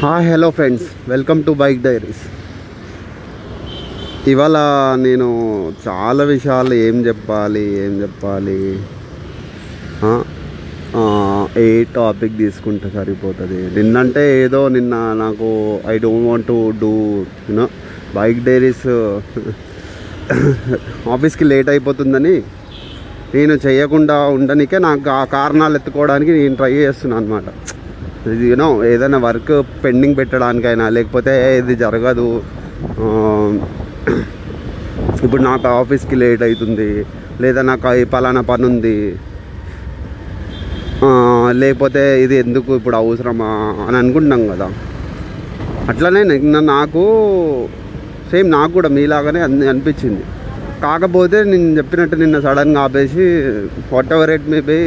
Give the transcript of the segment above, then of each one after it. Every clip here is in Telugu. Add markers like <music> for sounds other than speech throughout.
Hi hello friends welcome to bike diaries ఇవాళ నేను చాలా విషయాలు ఏం చెప్పాలి ఏం చెప్పాలి? ఏ టాపిక్ తీసుకుంటే సరిపోతుంది? నిన్నంటే ఏదో నిన్న నాకు I don't want to do you know bike diaries ఆఫీస్కి లేట్ అయిపోతుందని నేను చేయకుండా ఉండనికే నాకు ఆ కారణాలు ఎత్తుకోవడానికి నేను ట్రై చేస్తున్నాను అనమాట యూనో ఏదైనా వర్క్ పెండింగ్ పెట్టడానికైనా లేకపోతే ఇది జరగదు. ఇప్పుడు నాకు ఆఫీస్కి లేట్ అవుతుంది లేదా నాకు ఈ పలానా పని ఉంది. లేకపోతే ఇది ఎందుకు ఇప్పుడు అవసరమా అని అనుకుంటున్నాం కదా. అట్లనే నిన్న నాకు సేమ్ నాకు కూడా మీలాగానే అని అనిపించింది. కాకపోతే నేను చెప్పినట్టు నిన్న సడన్గా ఆపేసి whatever it may be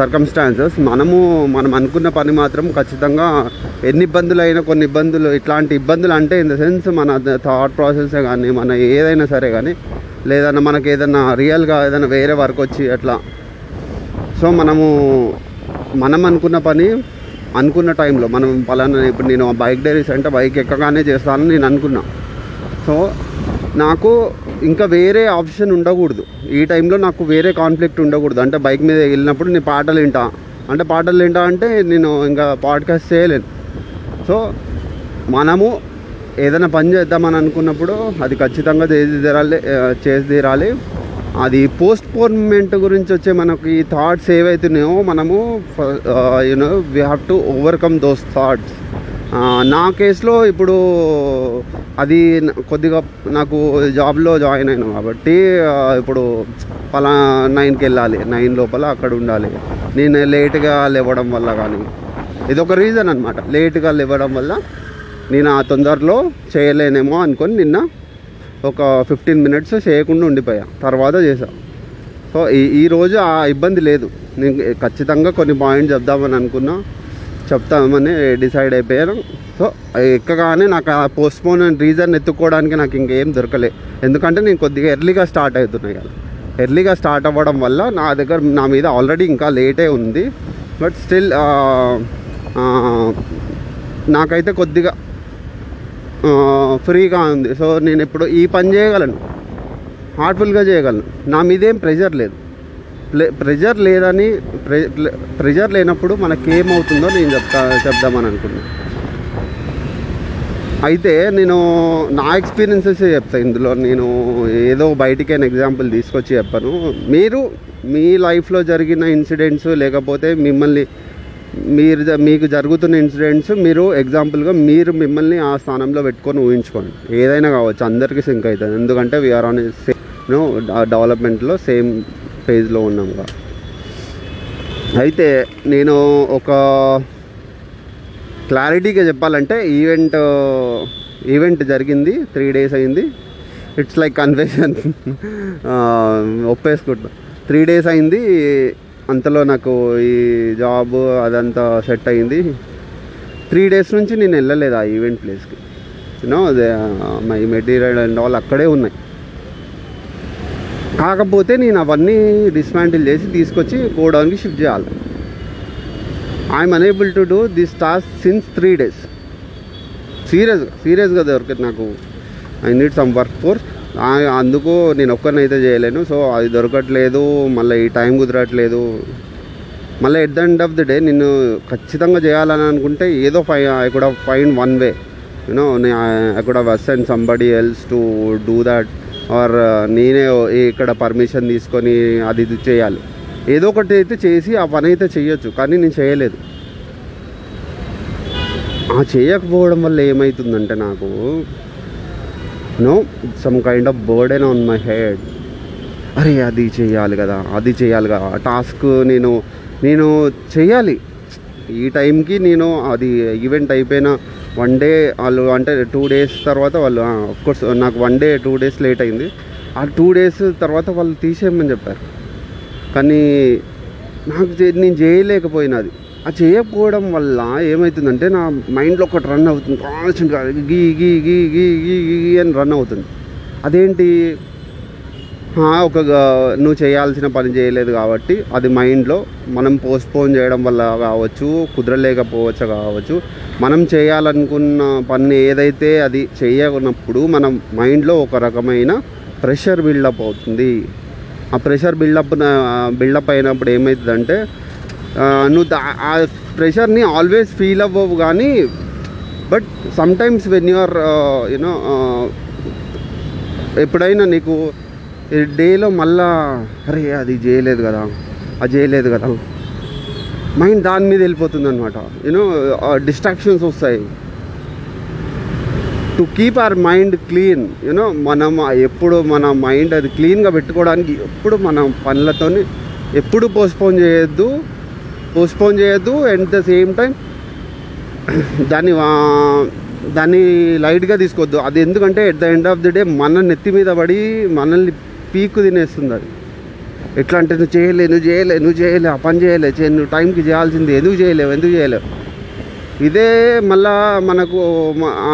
circumstances మనము మనం అనుకున్న పని మాత్రం ఖచ్చితంగా ఎన్ని ఇబ్బందులు అయినా కొన్ని ఇబ్బందులు ఇట్లాంటి ఇబ్బందులు అంటే ఇన్ ద సెన్స్ మన థాట్ ప్రాసెస్ కానీ మన ఏదైనా సరే కానీ లేదన్నా మనకి ఏదైనా రియల్గా ఏదైనా వేరే వర్క్ వచ్చి అట్లా. సో మనము మనం అనుకున్న పని అనుకున్న టైంలో మనం పలానా ఇప్పుడు నేను బైక్ డైరీస్ అంటే బైక్ ఎక్కగానే చేస్తానని నేను అనుకున్నా. సో నాకు ఇంకా వేరే ఆప్షన్ ఉండకూడదు. ఈ టైంలో నాకు వేరే కాన్ఫ్లిక్ట్ ఉండకూడదు. అంటే బైక్ మీద వెళ్ళినప్పుడు నేను పాటలు వింటా. అంటే పాటలు వింటా అంటే నేను ఇంకా పాడ్కాస్ట్ చేయలేను. సో మనము ఏదైనా పని చేద్దామని అనుకున్నప్పుడు అది ఖచ్చితంగా చేసి తీరాలి చేసి తీరాలి. అది పోస్ట్ పోన్మెంట్ గురించి వచ్చే మనకి థాట్స్ ఏవైతున్నాయో మనము you know we have to overcome those thoughts నా కేసులో ఇప్పుడు అది కొద్దిగా నాకు జాబ్లో జాయిన్ అయినా కాబట్టి ఇప్పుడు పలా నైన్కి వెళ్ళాలి. నైన్ లోపల అక్కడ ఉండాలి. నేను లేట్గా లేవడం వల్ల కానీ ఇది ఒక రీజన్ అనమాట లేట్గా లేవడం వల్ల నేను ఆ తొందరలో చేయలేనేమో అనుకొని నిన్న ఒక ఫిఫ్టీన్ మినిట్స్ చేయకుండా ఉండిపోయా. తర్వాత చేసా సో ఈ ఈరోజు ఆ ఇబ్బంది లేదు. నేను ఖచ్చితంగా కొన్ని పాయింట్స్ చెప్దామని అనుకున్నా. చెప్తామని డిసైడ్ అయిపోయాను సో ఎక్కగానే నాకు ఆ పోస్ట్పోన్ రీజన్ ఎత్తుకోవడానికి నాకు ఇంకేం దొరకలే. ఎందుకంటే నేను కొద్దిగా ఎర్లీగా స్టార్ట్ అవుతున్నాయి కదా. ఎర్లీగా స్టార్ట్ అవ్వడం వల్ల నా దగ్గర నా మీద ఆల్రెడీ ఇంకా లేటే ఉంది. బట్ స్టిల్ నాకైతే కొద్దిగా ఫ్రీగా ఉంది. సో నేను ఇప్పుడు ఈ పని చేయగలను. హార్ట్ఫుల్గా చేయగలను. నా మీదేం ప్రెషర్ లేదు. ప్రెజర్ లేదని ప్రె లేనప్పుడు మనకి ఏమవుతుందో నేను చెప్తా చెప్దామని అనుకున్నాను అయితే నేను నా ఎక్స్పీరియన్సెస్ చెప్తాను ఇందులో. నేను ఏదో బయటికైనా ఎగ్జాంపుల్ తీసుకొచ్చి చెప్పాను. మీరు మీ లైఫ్లో జరిగిన ఇన్సిడెంట్స్ లేకపోతే మిమ్మల్ని మీరు జ- మీకు జరుగుతున్న ఇన్సిడెంట్స్ మీరు ఎగ్జాంపుల్గా మీరు మిమ్మల్ని ఆ స్థానంలో పెట్టుకొని ఊహించుకోండి. ఏదైనా కావచ్చు అందరికీ సింక్ అవుతుంది. ఎందుకంటే వీఆర్ ఆన్ సేమ్ డెవలప్మెంట్లో సేమ్ ఫేజ్లో ఉన్నాం కదా అయితే నేను ఒక క్లారిటీగా చెప్పాలంటే ఈవెంట్ ఈవెంట్ జరిగింది త్రీ డేస్ అయింది. ఇట్స్ లైక్ కన్ఫెషన్ ఒప్పేసుకుంటా. త్రీ డేస్ అయింది అంతలో నాకు ఈ జాబ్ అదంతా సెట్ అయింది. త్రీ డేస్ నుంచి నేను వెళ్ళలేదు ఆ ఈవెంట్ ప్లేస్కి. యూనో అదే మై మెటీరియల్ అండ్ ఆల్ అక్కడే ఉన్నాయి. కాకపోతే నేను అవన్నీ డిస్మాంటిల్ చేసి తీసుకొచ్చి గోడౌన్కి షిఫ్ట్ చేయాలి. I'm unable to do this task since three days సీరియస్గా సీరియస్గా దొరికింది నాకు. I need some work force అందుకు నేను ఒక్కరినైతే చేయలేను. సో అది దొరకట్లేదు. మళ్ళీ ఈ టైం కుదరట్లేదు. మళ్ళీ at the end of the day నిన్ను ఖచ్చితంగా చేయాలని అనుకుంటే ఏదో ఫై I could find one way you know I could ascend somebody else to do that or నేనే ఇక్కడ పర్మిషన్ తీసుకొని అది ఇది చేయాలి. ఏదో ఒకటి అయితే చేసి ఆ పని అయితే చేయొచ్చు కానీ నేను చేయలేదు. ఆ చేయకపోవడం వల్ల ఏమవుతుందంటే నాకు no some kind of burden on my head అరే అది చేయాలి కదా అది చేయాలి కదా. ఆ టాస్క్ నేను నేను చేయాలి. ఈ టైంకి నేను అది ఈవెంట్ అయిపోయిన వన్ డే వాళ్ళు అంటే టూ డేస్ తర్వాత వాళ్ళు కోర్స్ నాకు one day two days late అయింది. ఆ టూ డేస్ తర్వాత వాళ్ళు తీసేయమని చెప్పారు. కానీ నాకు నేను చేయలేకపోయినా అది. ఆ చేయకపోవడం వల్ల ఏమవుతుందంటే నా మైండ్లో ఒకటి రన్ అవుతుంది. కాన్స్టెంట్గా గీ గీ గీ గీ గీ గీ గీ అని రన్ అవుతుంది. అదేంటి? ఒక నువ్వు చేయాల్సిన పని చేయలేదు కాబట్టి అది మైండ్లో మనం పోస్ట్పోన్ చేయడం వల్ల కావచ్చు కుదరలేకపోవచ్చు కావచ్చు. మనం చేయాలనుకున్న పని ఏదైతే అది చేయనప్పుడు మనం మైండ్లో ఒక రకమైన ప్రెషర్ బిల్డప్ అవుతుంది. ఆ ప్రెషర్ బిల్డప్ బిల్డప్ అయినప్పుడు ఏమవుతుందంటే నువ్వు దా- ఆ ప్రెషర్ని ఆల్వేస్ ఫీల్ అవ్వవు కానీ but sometimes when you're you know ఎప్పుడైనా నీకు డేలో మళ్ళా అరే అది చేయలేదు కదా అది చేయలేదు కదా. మైండ్ దాని మీద వెళ్ళిపోతుంది అనమాట యూనో డిస్ట్రాక్షన్స్ వస్తాయి. To keep our mind clean you know మనం ఎప్పుడు మన మైండ్ అది క్లీన్గా పెట్టుకోవడానికి ఎప్పుడు మన పనులతోని ఎప్పుడు పోస్ట్పోన్ చేయొద్దు పోస్ట్పోన్ చేయొద్దు అండ్ ద సేమ్ టైం దాన్ని దాన్ని లైట్గా తీసుకోవద్దు. అది ఎందుకంటే at the end of the day మన నెత్తి మీద పడి మనల్ని పీకు తినేస్తుంది అది. ఎట్లా అంటే నువ్వు చేయలే నువ్వు చేయలే నువ్వు చేయలే ఆ పని చేయలే చే నువ్వు టైంకి చేయాల్సింది ఎందుకు చేయలేవు ఎందుకు చేయలేవు? ఇదే మళ్ళా మనకు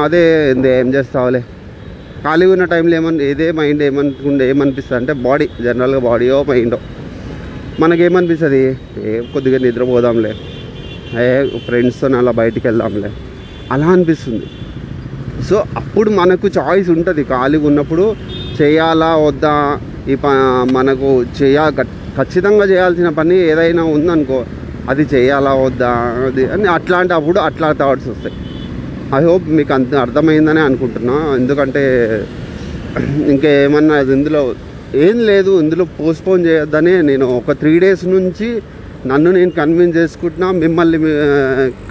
అదే ఏంది ఏం చేస్తావులే? ఖాళీ ఉన్న టైంలో ఏమని ఇదే మైండ్ ఏమనుకుండే ఏమనిపిస్తుంది అంటే బాడీ జనరల్గా బాడీయో మైండో మనకేమనిపిస్తుంది? ఏ కొద్దిగా నిద్రపోదాంలే. ఏ ఫ్రెండ్స్తో అలా బయటికి వెళ్దాంలే. అలా అనిపిస్తుంది. సో అప్పుడు మనకు చాయిస్ ఉంటుంది ఖాళీగా ఉన్నప్పుడు చేయాలా వద్దా? ఈ ప మనకు చేయ ఖచ్చితంగా చేయాల్సిన పని ఏదైనా ఉందనుకో అది చేయాలా వద్దా? అది అని అట్లాంటి అప్పుడు అట్లా థాట్స్ వస్తాయి. ఐ హోప్ మీకు అంత అర్థమైందని అనుకుంటున్నా. ఎందుకంటే ఇంకేమన్నా అది ఇందులో ఏం లేదు ఇందులో పోస్ట్పోన్ చేయొద్దని నేను ఒక త్రీ డేస్ నుంచి నన్ను నేను కన్విన్స్ చేసుకుంటున్నా మిమ్మల్ని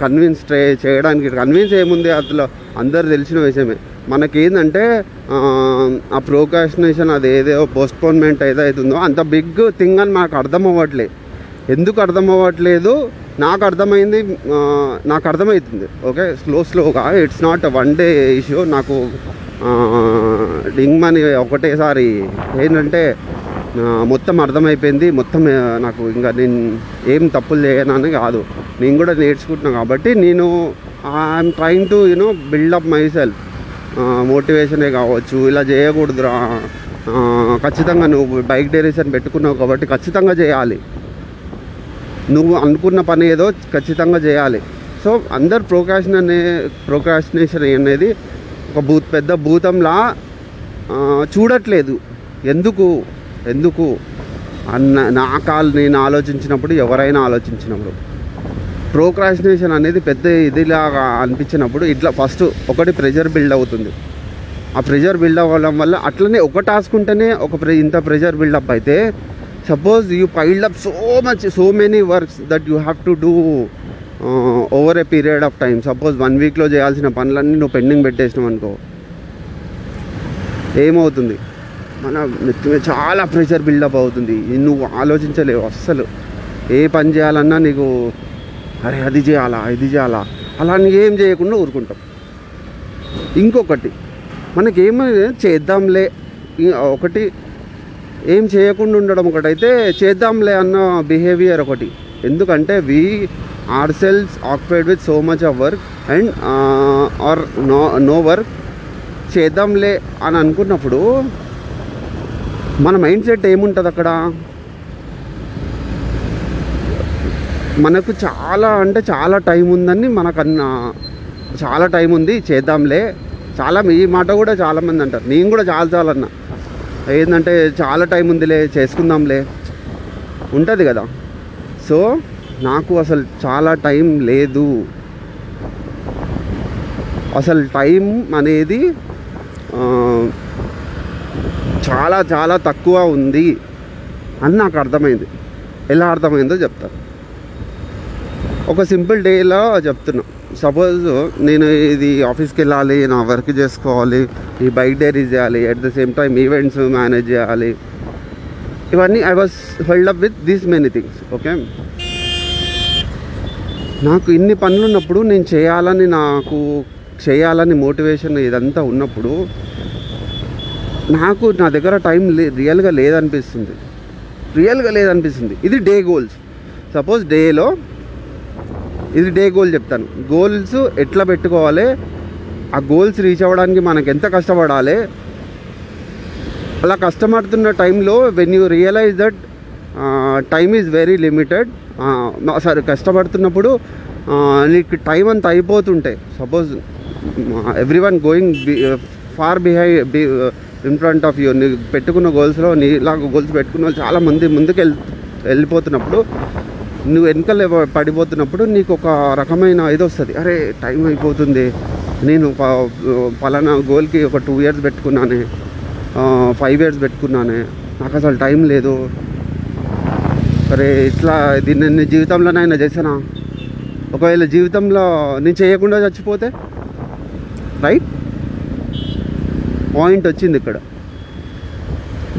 కన్విన్స్ ట్రై చేయడానికి కన్విన్స్ ఏముంది అందులో అందరు తెలిసిన విషయమే. మనకేందంటే ఆ, ఆ ప్రోకాస్టినేషన్ అది ఏదో పోస్ట్పోన్మెంట్ ఏదైతుందో అంత బిగ్ థింగ్ అని నాకు అర్థం అవ్వట్లేదు ఎందుకు అర్థం అవ్వట్లేదు నాకు అర్థమైంది నాకు అర్థమవుతుంది ఓకే? స్లో స్లోగా it's not one day issue నాకు డింగ్ మనీ ఒకటేసారి ఏంటంటే మొత్తం అర్థమైపోయింది. మొత్తం నాకు ఇంకా నేను ఏం తప్పులు చేయనని కాదు. నేను కూడా నేర్చుకుంటున్నాను కాబట్టి నేను I'm trying to you know build up my self మోటివేషనే కావచ్చు ఇలా చేయకూడదురా. ఖచ్చితంగా నువ్వు బైక్ డైరెక్షన్ పెట్టుకున్నావు కాబట్టి ఖచ్చితంగా చేయాలి. నువ్వు అనుకున్న పని ఏదో ఖచ్చితంగా చేయాలి. సో అందరు ప్రోకాషన్ అనే ప్రొకాషనేషన్ అనేది ఒక భూత్ పెద్ద భూతంలా చూడట్లేదు. ఎందుకు? ఎందుకు? అన్న నా కాల్ నేను ఆలోచించినప్పుడు ఎవరైనా ఆలోచించినప్పుడు. ప్రోక్రాస్టినేషన్ అనేది పెద్ద ఇదిలాగా అనిపించినప్పుడు ఇట్లా ఫస్ట్ ఒకటి ప్రెషర్ బిల్డ్ అవుతుంది. ఆ ప్రెషర్ బిల్డ్ అవ్వడం వల్ల అట్లనే ఒక టాస్క్ ఉంటేనే ఒక ప్రె- ఇంత ప్రెషర్ బిల్డప్ అయితే suppose you piled up so much so many works that you have to do over a period of time suppose one వీక్లో చేయాల్సిన పనులన్నీ నువ్వు పెండింగ్ పెట్టేసినావు అనుకో. ఏమవుతుంది? మన నెత్తి మీద చాలా ప్రెషర్ బిల్డప్ అవుతుంది. నువ్వు ఆలోచించలేవు అస్సలు. ఏ పని చేయాలన్నా నీకు అరే అది చేయాలా ఇది చేయాలా? అలా ఏం చేయకుండా ఊరుకుంటాం. ఇంకొకటి మనకి ఏమైనా చేద్దాంలే ఒకటి ఏం చేయకుండా ఉండడం ఒకటైతే చేద్దాంలే అన్న బిహేవియర్ ఒకటి. ఎందుకంటే we are cells occupied with so much of work and are no no work చేద్దాంలే అని అనుకున్నప్పుడు మన మైండ్ సెట్ ఏముంటుంది అక్కడ మనకు చాలా అంటే చాలా టైం ఉందని మనకు అన్న చాలా టైం ఉంది చేద్దాంలే. చాలా ఈ మాట కూడా చాలామంది అంటారు. నేను కూడా చాలా చాలా ఏంటంటే చాలా టైం ఉందిలే చేసుకుందాంలే. ఉంటుంది కదా. సో నాకు అసలు చాలా టైం లేదు. అసలు టైం అనేది చాలా చాలా తక్కువ ఉంది అని నాకు అర్థమైంది. ఎలా అర్థమైందో చెప్తాను. ఒక సింపుల్ డేలా చెప్తున్నా. సపోజ్ నేను ఇది ఆఫీస్కి వెళ్ళాలి నా వర్క్ చేసుకోవాలి ఈ బైక్ డైరీ చేయాలి at the same time events manage చేయాలి. ఇవన్నీ I was held up with these many things okay నాకు ఇన్ని పనులు ఉన్నప్పుడు నేను చేయాలని నాకు చేయాలని మోటివేషన్ ఇదంతా ఉన్నప్పుడు నాకు నా దగ్గర టైం లే రియల్గా లేదనిపిస్తుంది. రియల్గా లేదనిపిస్తుంది. ఇది డే గోల్స్ సపోజ్ డేలో ఇది డే గోల్ చెప్తాను. గోల్స్ ఎట్లా పెట్టుకోవాలి? ఆ గోల్స్ రీచ్ అవ్వడానికి మనకు ఎంత కష్టపడాలి? అలా కష్టపడుతున్న టైంలో when you realise that time is very limited సరే కష్టపడుతున్నప్పుడు నీకు టైం అంతా అయిపోతుంటే suppose everyone going far బిహై be in front of you నీ పెట్టుకున్న గోల్స్లో నీలాగా గోల్స్ పెట్టుకున్న వాళ్ళు చాలా మంది ముందుకు వెళ్ళి వెళ్ళిపోతున్నప్పుడు నువ్వు వెనకలే పడిపోతున్నప్పుడు నీకు ఒక రకమైన ఇది వస్తుంది. అరే టైం అయిపోతుంది. నేను ప- పలానా గోల్కి ఒక టూ ఇయర్స్ పెట్టుకున్నానే. ఫైవ్ ఇయర్స్ పెట్టుకున్నానే. నాకు అసలు టైం లేదు. అరే ఇట్లా దీన్ని నేను జీవితంలోనైనా చేసానా ఒకవేళ జీవితంలో నేను చేయకుండా చచ్చిపోతే? రైట్? పాయింట్ వచ్చింది ఇక్కడ.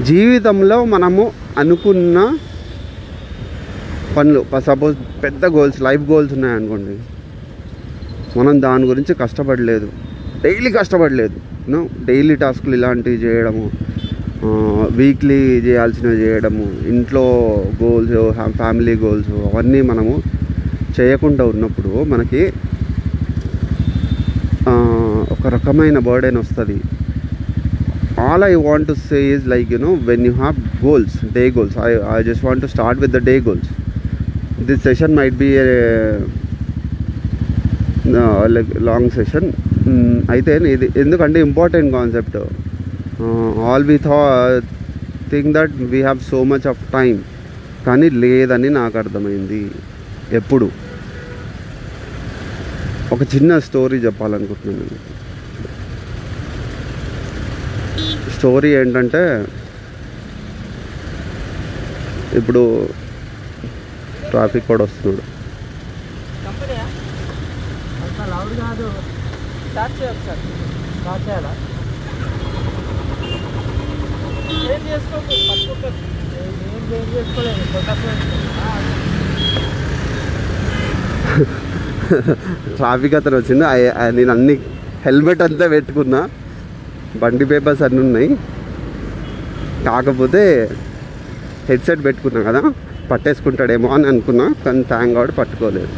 జీవితంలో మనము అనుకున్న పనులు. సపోజ్ పెద్ద గోల్స్ లైఫ్ గోల్స్ ఉన్నాయనుకోండి. మనం దాని గురించి కష్టపడలేదు. డైలీ కష్టపడలేదు. నో డైలీ టాస్క్లు ఇలాంటివి చేయడము వీక్లీ చేయాల్సినవి చేయడము ఇంట్లో గోల్స్ ఫ్యామిలీ గోల్స్ అవన్నీ మనము చేయకుండా ఉన్నప్పుడు మనకి ఒక రకమైన బర్డెన్ వస్తుంది. All I want to say is like you know when you have goals day goals I I just want to start with the day goals this session might be like long session అయితే ఇది ఎందుకంటే ఇంపార్టెంట్ కాన్సెప్ట్ ఆల్ వి థా think that we have so much of time కానీ లేదని నాకు అర్థమైంది. ఎప్పుడు? ఒక చిన్న స్టోరీ చెప్పాలనుకుంటున్నాను. స్టోరీ ఏంటంటే ఇప్పుడు ట్రాఫిక్ కూడా వస్తున్నాడు. <laughs> ట్రాఫిక్ అతను వచ్చింది నేను అన్ని హెల్మెట్ అంతా పెట్టుకున్నా. బండి పేపర్స్ అన్నీ ఉన్నాయి. కాకపోతే హెడ్సెట్ పెట్టుకున్నా కదా. పట్టేసుకుంటాడేమో అని అనుకున్నా కానీ థ్యాంక్ గాడ్ పట్టుకోలేదు.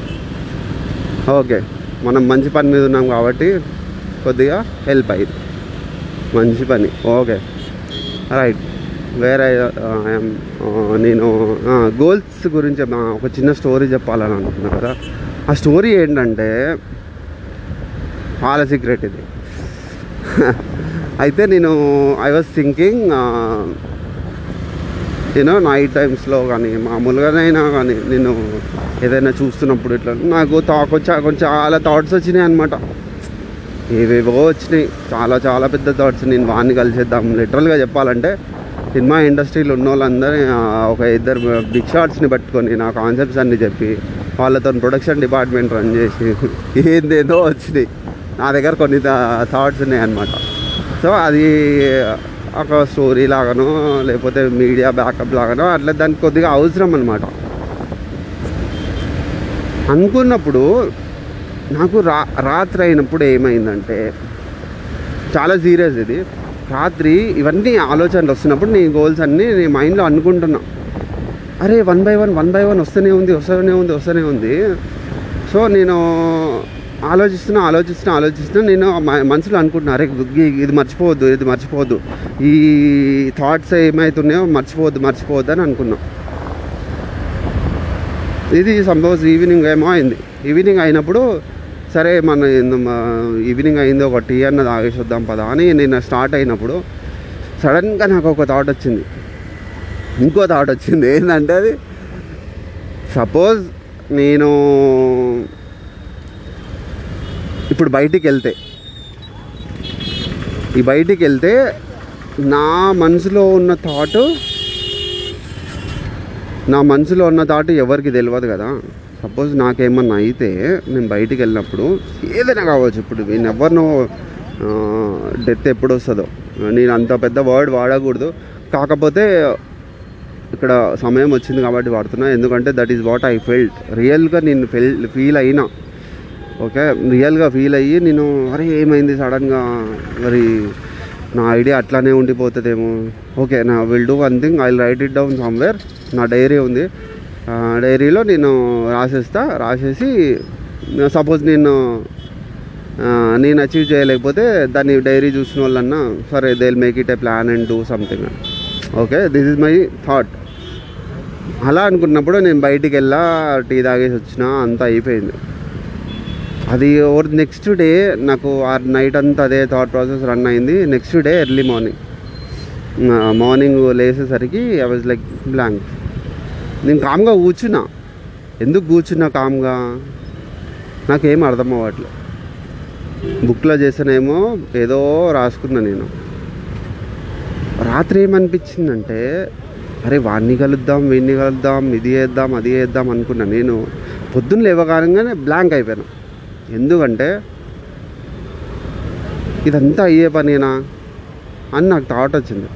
ఓకే మనం మంచి పని మీద ఉన్నాం కాబట్టి కొద్దిగా హెల్ప్ అయింది. మంచి పని ఓకే. రైట్ వేరే నేను గోల్స్ గురించి ఒక చిన్న స్టోరీ చెప్పాలని అనుకున్నా కదా. ఆ స్టోరీ ఏంటంటే చాలా సీక్రెట్ ఇది. <laughs> అయితే నేను ఐ వాజ్ థింకింగ్ నేను నైట్ టైమ్స్లో కానీ మామూలుగానైనా కానీ నేను ఏదైనా చూస్తున్నప్పుడు ఇట్లా నాకు తా కొంచెం చాలా థాట్స్ వచ్చినాయి అనమాట ఏవేవో వచ్చినాయి. చాలా చాలా పెద్ద థాట్స్ నేను వాడిని కలిసేద్దాం. లిటరల్గా చెప్పాలంటే సినిమా ఇండస్ట్రీలో ఉన్న వాళ్ళందరినీ ఒక ఇద్దరు బిగ్ షాట్స్ని పట్టుకొని నా కాన్సెప్ట్స్ అన్ని చెప్పి వాళ్ళతో ప్రొడక్షన్ డిపార్ట్మెంట్ రన్ చేసి <laughs> ఏందేదో వచ్చినాయి. నా దగ్గర కొన్ని థాట్స్ ఉన్నాయి అనమాట సో అది ఒక స్టోరీ లాగానో లేకపోతే మీడియా బ్యాకప్ లాగానో అట్లా దానికి కొద్దిగా అవసరం అనమాట అనుకున్నప్పుడు నాకు రా రాత్రి అయినప్పుడు ఏమైందంటే చాలా సీరియస్ ఇది. రాత్రి ఇవన్నీ ఆలోచనలు వస్తున్నప్పుడు నీ గోల్స్ అన్నీ నీ మైండ్లో అనుకుంటున్నా. అరే one by one one by one వస్తూనే ఉంది వస్తూనే ఉంది వస్తూనే ఉంది. సో నేను ఆలోచిస్తున్నా ఆలోచిస్తున్నా ఆలోచిస్తున్నా. నేను మ- మనసులో అనుకుంటున్నా అరే ఇది మర్చిపోవద్దు ఇది మర్చిపోవద్దు. ఈ థాట్స్ ఏమవుతున్నాయో మర్చిపోవద్దు మర్చిపోవద్దు అని అనుకున్నాం. ఇది సంభవ్ ఈవినింగ్ ఏమో అయింది. ఈవినింగ్ అయినప్పుడు సరే మన ఈవినింగ్ అయింది ఒక టీ అన్న తాగేసి వద్దాం పదా అని నేను స్టార్ట్ అయినప్పుడు సడన్గా నాకు ఒక థాట్ వచ్చింది. ఇంకో థాట్ వచ్చింది. ఏంటంటే అది సపోజ్ నేను ఇప్పుడు బయటికి వెళ్తే. ఈ బయటికి వెళ్తే నా మనసులో ఉన్న థాట్ నా మనసులో ఉన్న థాట్ ఎవరికి తెలియదు కదా. సపోజ్ నాకేమన్నా అయితే నేను బయటికి వెళ్ళినప్పుడు ఏదైనా కావచ్చు ఇప్పుడు నేను ఎవరినో డెత్ ఎప్పుడు వస్తుందో నేను అంత పెద్ద వర్డ్ వాడకూడదు. కాకపోతే ఇక్కడ సమయం వచ్చింది కాబట్టి వాడుతున్నా. ఎందుకంటే that is what I felt రియల్గా నేను ఫెల్ ఫీల్ అయినా ఓకే రియల్గా ఫీల్ అయ్యి నేను అరే ఏమైంది సడన్గా? మరి నా ఐడియా అట్లానే ఉండిపోతుందేమో. ఓకే నా will do one thing I write it down somewhere నా డైరీ ఉంది. డైరీలో నేను రాసేస్తా. రాసేసి సపోజ్ నేను నేను అచీవ్ చేయలేకపోతే దాన్ని డైరీ చూసిన వాళ్ళన్నా సరే they make it a plan and do something okay this is my thought అలా అనుకున్నప్పుడు నేను బయటికి వెళ్ళా టీ తాగేసి వచ్చిన అంతా అయిపోయింది. అది ఓవర్ నెక్స్ట్ డే నాకు ఆ నైట్ అంతా అదే థాట్ ప్రాసెస్ రన్ అయింది. Next day early morning morning లేసేసరికి I was like blank నేను కామ్గా కూర్చున్నా. ఎందుకు కూర్చున్నా కామ్గా నాకేం అర్థం అవ్వట్లే. బుక్లో చేసానేమో ఏదో రాసుకున్నా నేను. రాత్రి ఏమనిపించిందంటే అరే వాడిని కలుద్దాం వీడిని కలుద్దాం ఇది చేద్దాం అది చేద్దాం అనుకున్నా నేను. పొద్దున్న లేవగానే బ్లాంక్ అయిపోయాను. ఎందుకంటే ఇదంతా అయ్యే పనేనా అని నాకు థాట్ వచ్చింది.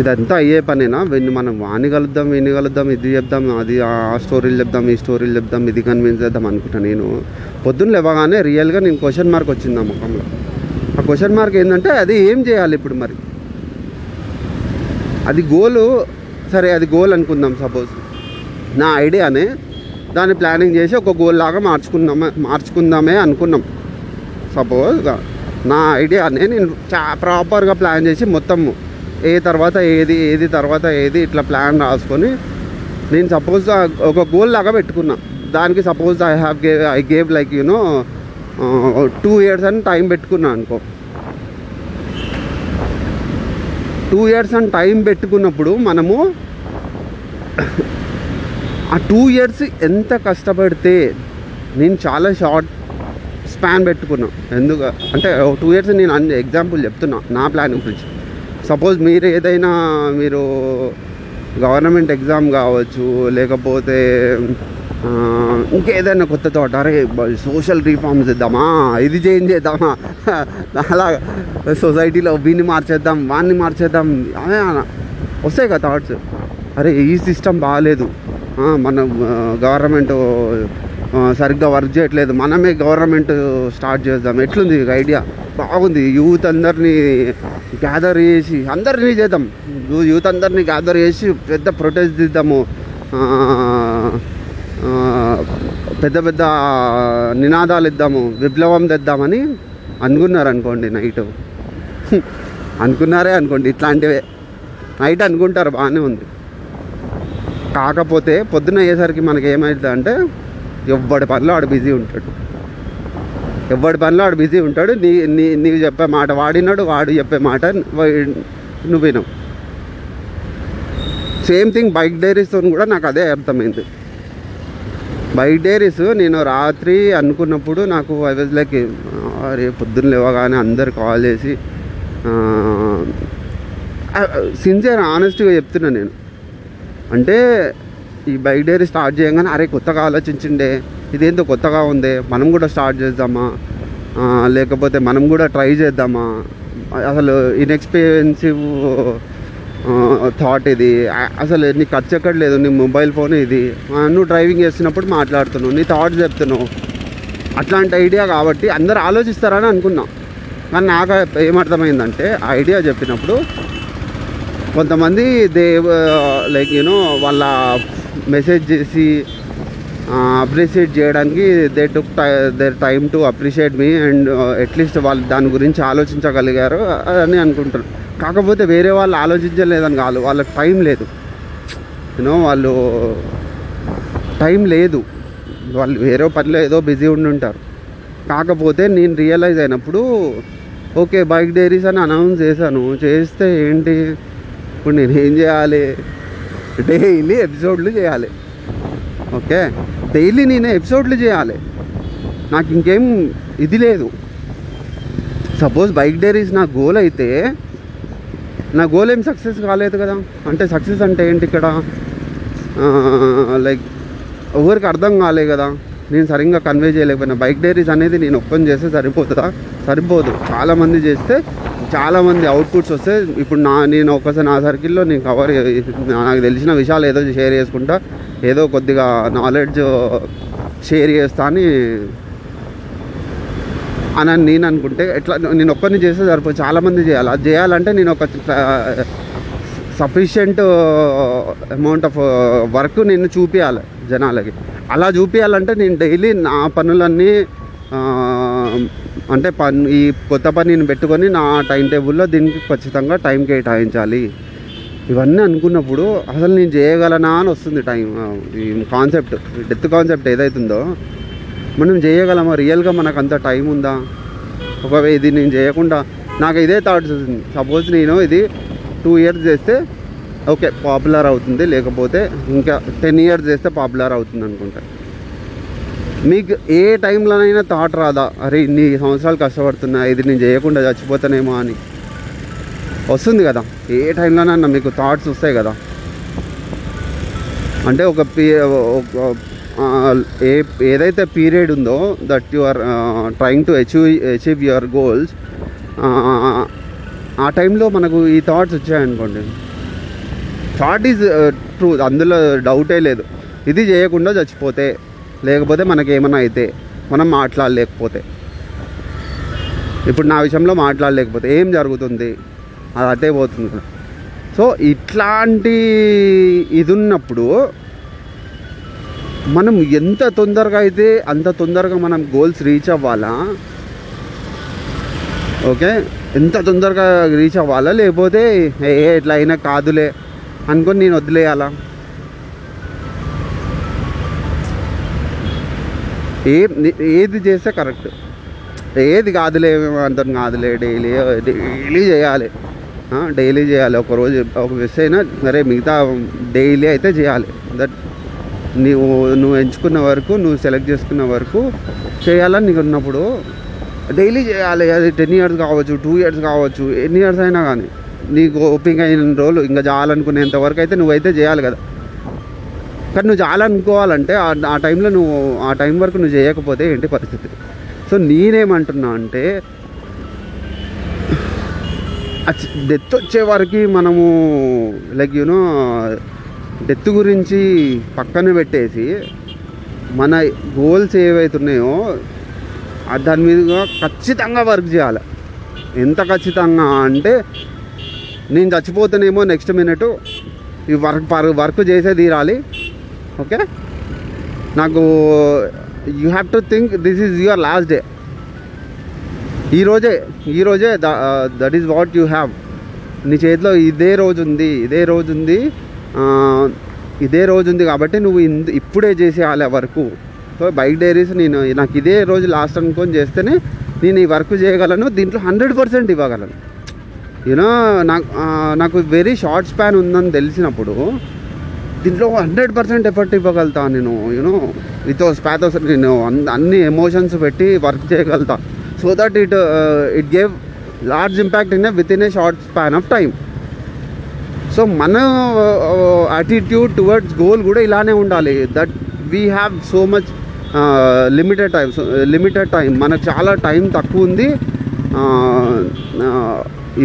ఇదంతా అయ్యే పనేనా? వెన్ను మనం వాణి కలుద్దాం వీడిని కలుద్దాం ఇది చెప్దాం అది ఆ స్టోరీలు చెప్దాం ఈ స్టోరీలు చెప్దాం ఇది కన్విన్స్ చేద్దాం అనుకుంటా నేను. పొద్దున్న లేవగానే రియల్గా నేను క్వశ్చన్ మార్క్ వచ్చింది ఆ ముఖంలో. ఆ క్వశ్చన్ మార్క్ ఏంటంటే అది ఏం చేయాలి ఇప్పుడు మరి? అది గోలు సరే అది గోల్ అనుకుందాం సపోజ్ నా ఐడియానే దాన్ని ప్లానింగ్ చేసి ఒక గోల్ లాగా మార్చుకుందామే మార్చుకుందామే అనుకున్నాం. సపోజ్ నా ఐడియానే నేను చా ప్రాపర్గా ప్లాన్ చేసి మొత్తం ఏ తర్వాత ఏది ఏది తర్వాత ఏది ఇట్లా ప్లాన్ రాసుకొని నేను సపోజ్ ఒక గోల్ లాగా పెట్టుకున్నా. దానికి suppose I have gave I gave like you know two years అని టైం పెట్టుకున్నా అనుకో. టూ ఇయర్స్ అని టైం పెట్టుకున్నప్పుడు మనము ఆ టూ ఇయర్స్ ఎంత కష్టపడితే నేను చాలా షార్ట్ స్పాన్ పెట్టుకున్నా. ఎందుకు? అంటే టూ ఇయర్స్ నేను అన్ని ఎగ్జాంపుల్ చెప్తున్నా నా ప్లాన్ గురించి. సపోజ్ మీరు ఏదైనా మీరు గవర్నమెంట్ ఎగ్జామ్ కావచ్చు లేకపోతే ఇంకేదైనా కొత్త తోట అరే సోషల్ రిఫార్మ్స్ ఇద్దామా ఇది చేంజ్ చేద్దామా అలా సొసైటీలో వీన్ని మార్చేద్దాం వాన్ని మార్చేద్దాం అదే వస్తాయి కదా థాట్స్ అరే ఈ సిస్టమ్ బాగాలేదు మన గవర్నమెంట్ సరిగ్గా వర్క్ చేయట్లేదు. మనమే గవర్నమెంట్ స్టార్ట్ చేద్దాం. ఎట్లుంది ఐడియా? బాగుంది. యూత్ అందరినీ గ్యాదర్ చేసి అందరినీ చేద్దాం. యూత్ అందరినీ గ్యాదర్ చేసి పెద్ద ప్రొటెస్ట్ ఇద్దాము పెద్ద పెద్ద నినాదాలు ఇద్దాము. విప్లవం తెద్దామని అనుకున్నారు అనుకోండి నైట్. <laughs> అనుకున్నారే అనుకోండి. ఇట్లాంటివే. నైట్ అనుకుంటారు. బాగానే ఉంది. కాకపోతే పొద్దున అయ్యేసరికి మనకి ఏమవుతుంది అంటే ఎవ్వడి పనిలో ఆడు బిజీ ఉంటాడు. ఎవ్వడి పనిలో ఆడు బిజీ ఉంటాడు. నీ నీ నీకు చెప్పే మాట వాడినాడు వాడు చెప్పే మాట నువ్వు వినవు. సేమ్ థింగ్ బైక్ డైరీస్తో కూడా నాకు అదే అర్థమైంది. బైక్ డైరీస్ నేను రాత్రి అనుకున్నప్పుడు నాకు ఐ వాజ్ లైక్ అరే పొద్దున్న లేవగానే అందరు కాల్ చేసి సిన్సియర్ ఆనెస్ట్గా చెప్తున్నా నేను. అంటే ఈ బైక్ డైరీ స్టార్ట్ చేయగానే అరే కొత్తగా ఆలోచించిండే ఇదేంతో కొత్తగా ఉంది మనం కూడా స్టార్ట్ చేద్దామా? లేకపోతే మనం కూడా ట్రై చేద్దామా? అసలు ఇన్ఎక్స్పీరియన్సివ్ థాట్ ఇది. అసలు నీ ఖర్చు ఎక్కడ లేదు నీ మొబైల్ ఫోన్ ఇది. నువ్వు డ్రైవింగ్ చేస్తున్నప్పుడు మాట్లాడుతున్నావు నీ థాట్స్ చెప్తున్నావు. అట్లాంటి ఐడియా కాబట్టి అందరు ఆలోచిస్తారని అనుకున్నా. కానీ నాకు ఏమర్థమైందంటే ఆ ఐడియా చెప్పినప్పుడు కొంతమంది దే లైక్ యూనో వాళ్ళ మెసేజ్ చేసి అప్రిషియేట్ చేయడానికి they took their time to appreciate me and at least వాళ్ళు దాని గురించి ఆలోచించగలిగారు అని అనుకుంటారు కాకపోతే వేరే వాళ్ళు ఆలోచించలేదని కాదు వాళ్ళకి టైం లేదు. యూనో వాళ్ళు టైం లేదు. వాళ్ళు వేరే పనిలో ఏదో బిజీ ఉండి ఉంటారు కాకపోతే నేను రియలైజ్ అయినప్పుడు ఓకే బైక్ డైరీస్ అని అనౌన్స్ చేశాను. చేస్తే ఏంటి? ఇప్పుడు నేను ఏం చేయాలి? డైలీ ఎపిసోడ్లు చేయాలి. ఓకే? డైలీ నేను ఎపిసోడ్లు చేయాలి. నాకు ఇంకేం ఇది లేదు. సపోజ్ బైక్ డైరీస్ నా గోల్ అయితే నా గోల్ ఏం సక్సెస్ కాలేదు కదా? అంటే సక్సెస్ అంటే ఏంటి ఇక్కడ? లైక్ ఎవరికి అర్థం కాలే కదా? నేను సరిగ్గా కన్వే చేయలేకపోయినా. బైక్ డైరీస్ అనేది నేను ఓపెన్ చేస్తే సరిపోతుందా? సరిపోదు. చాలామంది చేస్తే చాలామంది అవుట్పుట్స్ వస్తే ఇప్పుడు నా నేను ఒకసారి నా సర్కిల్లో నేను కవర్ నాకు తెలిసిన విషయాలు ఏదో షేర్ చేసుకుంటా ఏదో కొద్దిగా నాలెడ్జ్ షేర్ చేస్తా అని అని నేను అనుకుంటే ఎట్లా నేను ఒక్కరిని చేస్తే సరిపో చాలామంది చేయాలి. అది చేయాలంటే నేను ఒక సఫిషియంట్ అమౌంట్ ఆఫ్ వర్క్ నేను చూపించాలి జనాలకి. అలా చూపించాలంటే నేను డైలీ నా పనులన్నీ అంటే పని ఈ కొత్త పనిని పెట్టుకొని నా టైం టేబుల్లో దీనికి ఖచ్చితంగా టైం కేటాయించాలి. ఇవన్నీ అనుకున్నప్పుడు అసలు నేను చేయగలనా అని వస్తుంది టైం ఈ కాన్సెప్ట్ డెత్ కాన్సెప్ట్ ఏదైతుందో. మనం చేయగలమా? రియల్గా మనకు అంత టైం ఉందా? ఒకవేళ ఇది నేను చేయకుండా నాకు ఇదే థాట్స్ వస్తుంది. సపోజ్ నేను ఇది టూ ఇయర్స్ చేస్తే ఓకే పాపులర్ అవుతుంది. లేకపోతే ఇంకా టెన్ ఇయర్స్ చేస్తే పాపులర్ అవుతుంది అనుకుంటా. మీకు ఏ టైంలోనైనా థాట్ రాదా? అరే ఇన్ని సంవత్సరాలు కష్టపడుతున్నా ఇది నేను చేయకుండా చచ్చిపోతానేమో అని. వస్తుంది కదా. ఏ టైంలోనన్నా మీకు థాట్స్ వస్తాయి కదా. అంటే ఒక పీ ఒక ఏ ఏదైతే పీరియడ్ ఉందో that you are trying to achieve achieve your goals ఆ టైంలో మనకు ఈ థాట్స్ వచ్చాయనుకోండి. థాట్ ఈజ్ ట్రూ అందులో డౌటే లేదు. ఇది చేయకుండా చచ్చిపోతే లేకపోతే మనకి ఏమన్నా అయితే మనం మాట్లాడలేకపోతే. ఇప్పుడు నా విషయంలో మాట్లాడలేకపోతే ఏం జరుగుతుంది? అది అదే పోతుంది సో ఇట్లాంటి ఇది ఉన్నప్పుడు మనం ఎంత తొందరగా అయితే అంత తొందరగా మనం గోల్స్ రీచ్ అవ్వాలా? ఓకే? ఎంత తొందరగా రీచ్ అవ్వాలా? లేకపోతే ఏ ఎట్లా అయినా కాదులే అనుకొని నేను వదిలేయాలా? ఏ ఏది చేస్తే కరెక్ట్ ఏది కాదులే అంత కాదులే డైలీ డైలీ చేయాలి. డైలీ చేయాలి. ఒక రోజు ఒక మిస్ అయినా సరే మిగతా డైలీ అయితే చేయాలి. దట్ నీవు నువ్వు ఎంచుకున్న వరకు నువ్వు సెలెక్ట్ చేసుకున్న వరకు చేయాలని నీకు ఉన్నప్పుడు డైలీ చేయాలి. అది టెన్ ఇయర్స్ కావచ్చు టూ ఇయర్స్ కావచ్చు ఎన్ని ఇయర్స్ అయినా కానీ. నీకు ఓపిక అయిన రోజులు ఇంకా చేయాలనుకునేంత వరకు అయితే నువ్వైతే చేయాలి కదా. కానీ నువ్వు చాలనుకోవాలంటే ఆ- ఆ టైంలో నువ్వు ఆ టైం వరకు నువ్వు చేయకపోతే ఏంటి పరిస్థితి? సో నేనేమంటున్నా అంటే డెత్ వచ్చే వరకు మనము లైక్ యూనో డెత్ గురించి పక్కన పెట్టేసి మన గోల్స్ ఏవైతున్నాయో దాని మీద ఖచ్చితంగా వర్క్ చేయాలి. ఎంత ఖచ్చితంగా అంటే నేను చచ్చిపోతానేమో నెక్స్ట్ మినిట్ ఈ వర్క్ పర్ వర్క్ చేసే తీరాలి. ఓకే నాకు you have to think this is your last day ఈరోజే ఈరోజే that is what you have నీ చేతిలో ఇదే రోజు ఉంది ఇదే రోజు ఉంది ఇదే రోజు ఉంది కాబట్టి నువ్వు ఇంద- ఇప్పుడే చేసేయాలి ఆ వర్క్. సో బైక్ డైరీస్ నేను నాకు ఇదే రోజు లాస్ట్ అనుకొని చేస్తేనే నేను ఈ వర్క్ చేయగలను దీంట్లో హండ్రెడ్ పర్సెంట్ ఇవ్వగలను. యూనో నాకు నాకు వెరీ షార్ట్ స్పాన్ ఉందని తెలిసినప్పుడు దీంట్లో హండ్రెడ్ పర్సెంట్ ఎఫర్ట్ ఇవ్వగలుగుతా నేను యూనో విత్ స్పాతోస్ నేను అన్ని ఎమోషన్స్ పెట్టి work చేయగలుగుతా. So that it it gave large impact in with in a short span of time so మన యాటిట్యూడ్ టువర్డ్స్ గోల్ కూడా ఇలానే ఉండాలి. That we have so much limited time limited time మనకు చాలా టైం తక్కువ ఉంది.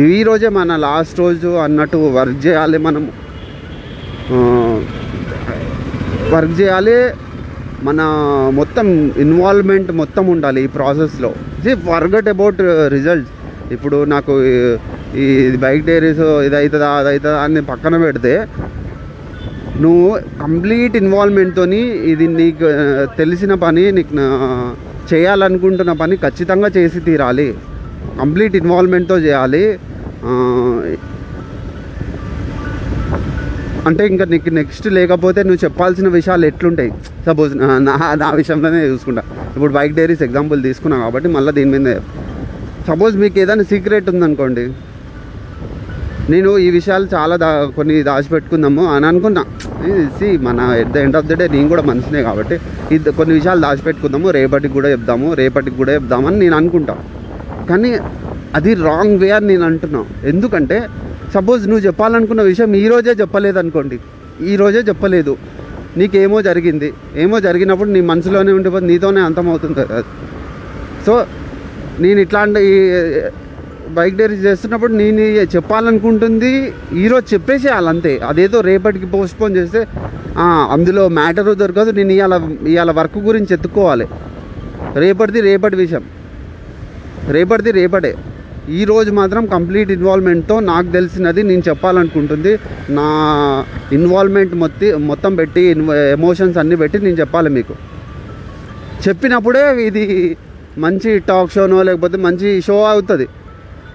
ఈరోజే ఈ రోజే మన లాస్ట్ రోజు అన్నట్టు వర్క్ చేయాలి మనం. వర్క్ చేయాలి. మన మొత్తం ఇన్వాల్వ్మెంట్ మొత్తం ఉండాలి ఈ ప్రాసెస్లో ఫర్గట్ అబౌట్ రిజల్ట్స్ ఇప్పుడు నాకు ఈ- బైక్ డైరీస్ ఇది అవుతుందా అది అవుతుందా అని పక్కన పెడితే నువ్వు కంప్లీట్ ఇన్వాల్వ్మెంట్తో ఇది నీకు తెలిసిన పని నీకు చేయాలనుకుంటున్న పని ఖచ్చితంగా చేసి తీరాలి. కంప్లీట్ ఇన్వాల్వ్మెంట్తో చేయాలి. అంటే ఇంకా నీకు నెక్స్ట్ లేకపోతే నువ్వు చెప్పాల్సిన విషయాలు ఎట్లుంటాయి? సపోజ్ నా నా విషయంలోనే చూసుకుంటా. ఇప్పుడు బైక్ డైరీస్ ఎగ్జాంపుల్ తీసుకున్నా కాబట్టి మళ్ళీ దీని మీద సపోజ్ మీకు ఏదైనా సీక్రెట్ ఉందనుకోండి. నేను ఈ విషయాలు చాలా దా కొన్ని దాచిపెట్టుకుందాము అని అనుకున్నా సి మన at the end of the day నేను కూడా మనిషినే కాబట్టి ఇది కొన్ని విషయాలు దాచిపెట్టుకుందాము రేపటికి కూడా చెప్దాము రేపటికి కూడా చెప్దామని నేను అనుకుంటా. కానీ అది రాంగ్ వే అని నేను అంటున్నాను ఎందుకంటే సపోజ్ నువ్వు చెప్పాలనుకున్న విషయం ఈరోజే చెప్పలేదు అనుకోండి ఈరోజే చెప్పలేదు. నీకేమో జరిగింది. ఏమో జరిగినప్పుడు నీ మనసులోనే ఉండిపోతే నీతోనే అంతమవుతుంది. కదా సో నేను ఇట్లాంటి బైక్ డైరీ చేస్తున్నప్పుడు నేను చెప్పాలనుకుంటుంది. ఈరోజు చెప్పేసేయాలి అంతే. అదేదో రేపటికి పోస్ట్పోన్ చేస్తే అందులో మ్యాటర్ దొరకదు. నేను ఇవాళ ఇవాళ వర్క్ గురించి ఎత్తుక్కోవాలి. రేపటిది రేపటి విషయం. రేపటిది రేపటే. ఈరోజు మాత్రం కంప్లీట్ ఇన్వాల్వ్మెంట్తో నాకు తెలిసినది నేను చెప్పాలనుకుంటుంది. నా ఇన్వాల్వ్మెంట్ మొత్తం మొత్తం పెట్టి ఎమోషన్స్ అన్నీ పెట్టి నేను చెప్పాలి మీకు. చెప్పినప్పుడే ఇది మంచి టాక్ షోనో లేకపోతే మంచి షో అవుతుంది.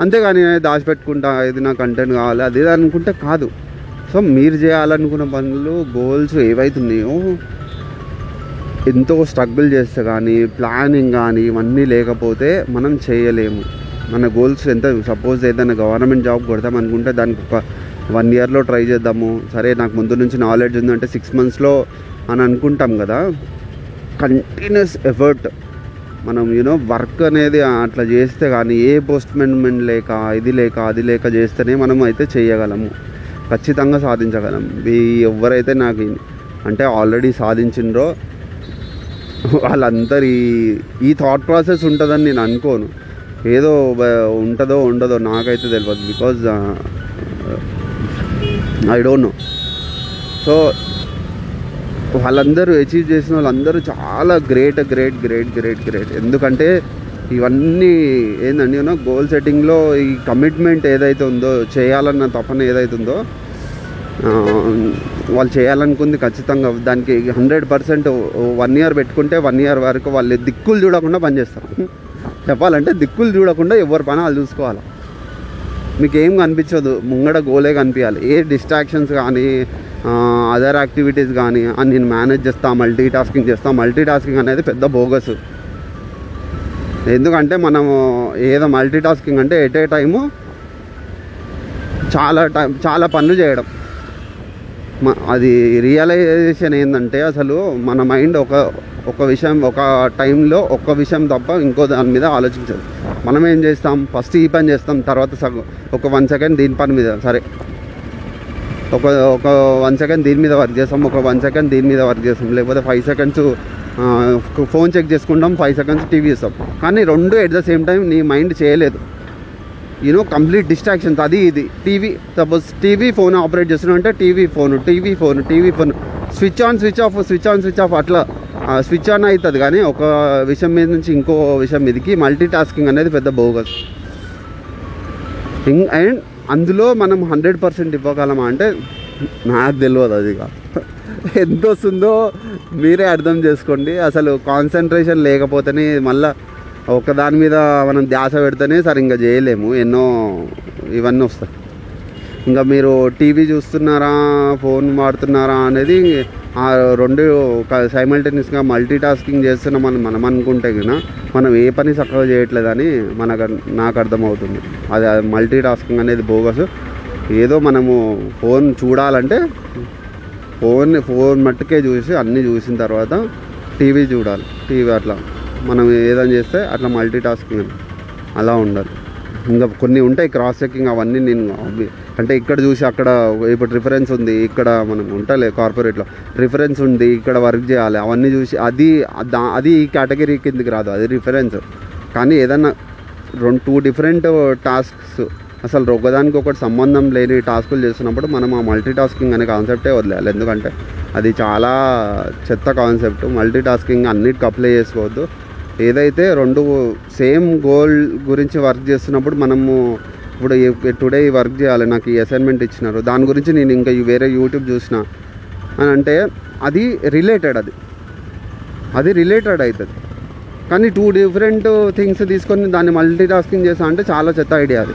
అంతేగాని దాచిపెట్టుకుంటా ఇది నా కంటెంట్ కావాలి అది ఇది అనుకుంటే కాదు. సో మీరు చేయాలనుకున్న పనులు గోల్స్ ఏవైతున్నాయో ఎంతో స్ట్రగుల్ చేస్తే కానీ ప్లానింగ్ కానీ ఇవన్నీ లేకపోతే మనం చేయలేము. మన గోల్స్ ఎంత? సపోజ్ ఏదైనా గవర్నమెంట్ జాబ్ కొడతాం అనుకుంటే దానికి ఒక వన్ ఇయర్లో ట్రై చేద్దాము. సరే నాకు ముందు నుంచి నాలెడ్జ్ ఉందంటే సిక్స్ మంత్స్లో అని అనుకుంటాం కదా. కంటిన్యూస్ ఎఫర్ట్ మనం యూనో వర్క్ అనేది అట్లా చేస్తే కానీ ఏ పోస్ట్మెంట్ లేక ఇది లేక అది లేక చేస్తేనే మనం అయితే చేయగలము. ఖచ్చితంగా సాధించగలం. ఈ ఎవరైతే నాకు అంటే ఆల్రెడీ సాధించిండ్రో వాళ్ళందరి ఈ థాట్ ప్రాసెస్ ఉంటుందని నేను అనుకోను. ఏదో ఉంటుందో ఉండదో నాకైతే తెలియదు because I don't know so వాళ్ళందరూ అచీవ్ చేసిన వాళ్ళందరూ చాలా great great great great great ఎందుకంటే ఇవన్నీ ఏందండి యూనో గోల్ సెట్టింగ్లో ఈ కమిట్మెంట్ ఏదైతే ఉందో చేయాలన్న తపన ఏదైతే ఉందో వాళ్ళు చేయాలనుకుంది ఖచ్చితంగా దానికి హండ్రెడ్ పర్సెంట్ వన్ ఇయర్ పెట్టుకుంటే వన్ ఇయర్ వరకు వాళ్ళు దిక్కులు చూడకుండా పనిచేస్తారు. చెప్పాలంటే దిక్కులు చూడకుండా ఎవరి పని వాళ్ళు చూసుకోవాలి. మీకు ఏం కనిపించదు ముంగడ గోలే కనిపించాలి. ఏ డిస్ట్రాక్షన్స్ కానీ అదర్ యాక్టివిటీస్ కానీ అని నేను మేనేజ్ చేస్తా మల్టీ టాస్కింగ్ చేస్తా మల్టీ టాస్కింగ్ అనేది పెద్ద బోగస్ ఎందుకంటే మనము ఏదో మల్టీ టాస్కింగ్ అంటే ఎట్ ఏ టైము చాలా టైం చాలా పనులు చేయడం. అది రియలైజేషన్ ఏంటంటే అసలు మన మైండ్ ఒక ఒక విషయం ఒక టైంలో ఒక్క విషయం తప్ప ఇంకో దాని మీద ఆలోచించదు. మనం ఏం చేస్తాం? ఫస్ట్ ఈ పని చేస్తాం తర్వాత సగం. ఒక వన్ సెకండ్ దీని పని మీద సరే. ఒక ఒక వన్ సెకండ్ దీని మీద వర్క్ చేస్తాం ఒక వన్ సెకండ్ దీని మీద వర్క్ చేస్తాం. లేకపోతే ఫైవ్ సెకండ్స్ ఫోన్ చెక్ చేసుకుంటాం ఫైవ్ సెకండ్స్ టీవీ చూస్తాం. కానీ రెండు ఎట్ ద సేమ్ టైం నీ మైండ్ చేయలేదు. యూనో కంప్లీట్ డిస్ట్రాక్షన్స్ అది ఇది. TV suppose TV phone operate చేస్తున్నావు అంటే TV phone TV phone TV phone. Switch on switch off switch on switch off అట్లా. స్విచ్ ఆన్ అవుతుంది కానీ ఒక విషయం మీద నుంచి ఇంకో విషయం మీదకి మల్టీ టాస్కింగ్ అనేది పెద్ద బోగస్ అండ్ అందులో మనం హండ్రెడ్ పర్సెంట్ ఇవ్వగలమా అంటే నాకు తెలియదు అది ఇక. ఎంత వస్తుందో మీరే అర్థం చేసుకోండి. అసలు కాన్సన్ట్రేషన్ లేకపోతేనే మళ్ళీ ఒక దాని మీద మనం ధ్యాస పెడితేనే సరే ఇంకా చేయలేము. ఎన్నో ఇవన్నీ వస్తాయి. ఇంకా మీరు టీవీ చూస్తున్నారా ఫోన్ వాడుతున్నారా అనేది రెండు సైమల్టేనియస్గా మల్టీ టాస్కింగ్ చేస్తున్నామని మనం అనుకుంటే కదా మనం ఏ పని చక్కగా చేయట్లేదని మనకు నాకు అర్థమవుతుంది. అది మల్టీ టాస్కింగ్ అనేది బోగస్ ఏదో మనము ఫోన్ చూడాలంటే ఫోన్ ఫోన్ మట్టుకే చూసి అన్నీ చూసిన తర్వాత టీవీ చూడాలి. టీవీ అట్లా మనం ఏదైనా చేస్తే అట్లా మల్టీ టాస్కింగ్ అలా ఉండాలి. ఇంకా కొన్ని ఉంటాయి క్రాస్ చెక్కింగ్ అవన్నీ నేను అంటే ఇక్కడ చూసి అక్కడ ఇప్పుడు రిఫరెన్స్ ఉంది ఇక్కడ మనం ఉంటలే కార్పొరేట్లో రిఫరెన్స్ ఉంది ఇక్కడ వర్క్ చేయాలి అవన్నీ చూసి అది దా- అది ఈ కేటగిరీ కిందకి రాదు అది రిఫరెన్స్ కానీ ఏదన్నా రెండు టూ డిఫరెంట్ టాస్క్స్ అసలు ఒకదానికి ఒకటి సంబంధం లేని టాస్కులు చేస్తున్నప్పుడు మనం ఆ మల్టీ టాస్కింగ్ అనే కాన్సెప్టే వదిలేయాలి. ఎందుకంటే అది చాలా చెత్త కాన్సెప్ట్ మల్టీ టాస్కింగ్ అన్నిటికి అప్లై చేసుకోవద్దు. ఏదైతే రెండు సేమ్ గోల్ గురించి వర్క్ చేస్తున్నప్పుడు మనము ఇప్పుడు టుడే ఈ వర్క్ చేయాలి నాకు ఈ అసైన్మెంట్ ఇచ్చినారు. దాని గురించి నేను ఇంకా వేరే యూట్యూబ్ చూసిన. అని అంటే అది రిలేటెడ్ అది. అది రిలేటెడ్ అవుతుంది కానీ టూ డిఫరెంట్ థింగ్స్ తీసుకొని దాన్ని మల్టీ టాస్కింగ్ చేసా అంటే చాలా చెత్త ఐడియా అది.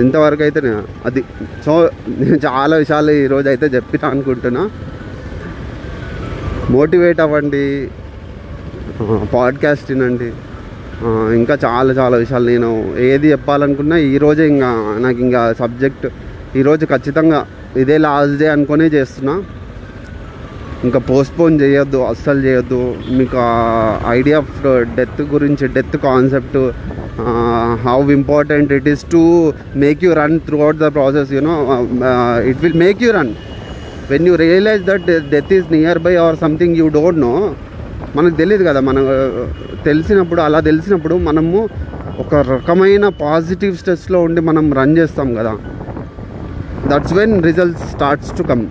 ఇంతవరకు అయితే అది సో నేను చాలా విషయాలు ఈరోజు అయితే చెప్పినా అనుకుంటున్నా. మోటివేట్ అవ్వండి. పాడ్కాస్ట్ వినండి. ఇంకా చాలా చాలా విషయాలు నేను ఏది చెప్పాలనుకున్నా ఈరోజే ఇంకా నాకు ఇంకా సబ్జెక్ట్ ఈరోజు ఖచ్చితంగా ఇదే లాస్ట్ డే అనుకునే చేస్తున్నా. ఇంకా పోస్ట్పోన్ చేయొద్దు అస్సలు చేయొద్దు. మీకు ఐడియా ఆఫ్ డెత్ గురించి death concept how important it is to make you run throughout the process you know it will make you run when you realize that death is nearby or something you don't know మనకు తెలియదు కదా మనం తెలిసినప్పుడు అలా తెలిసినప్పుడు మనము ఒక రకమైన పాజిటివ్ స్ట్రెస్లో ఉండి మనం రన్ చేస్తాం కదా. That's when results starts to come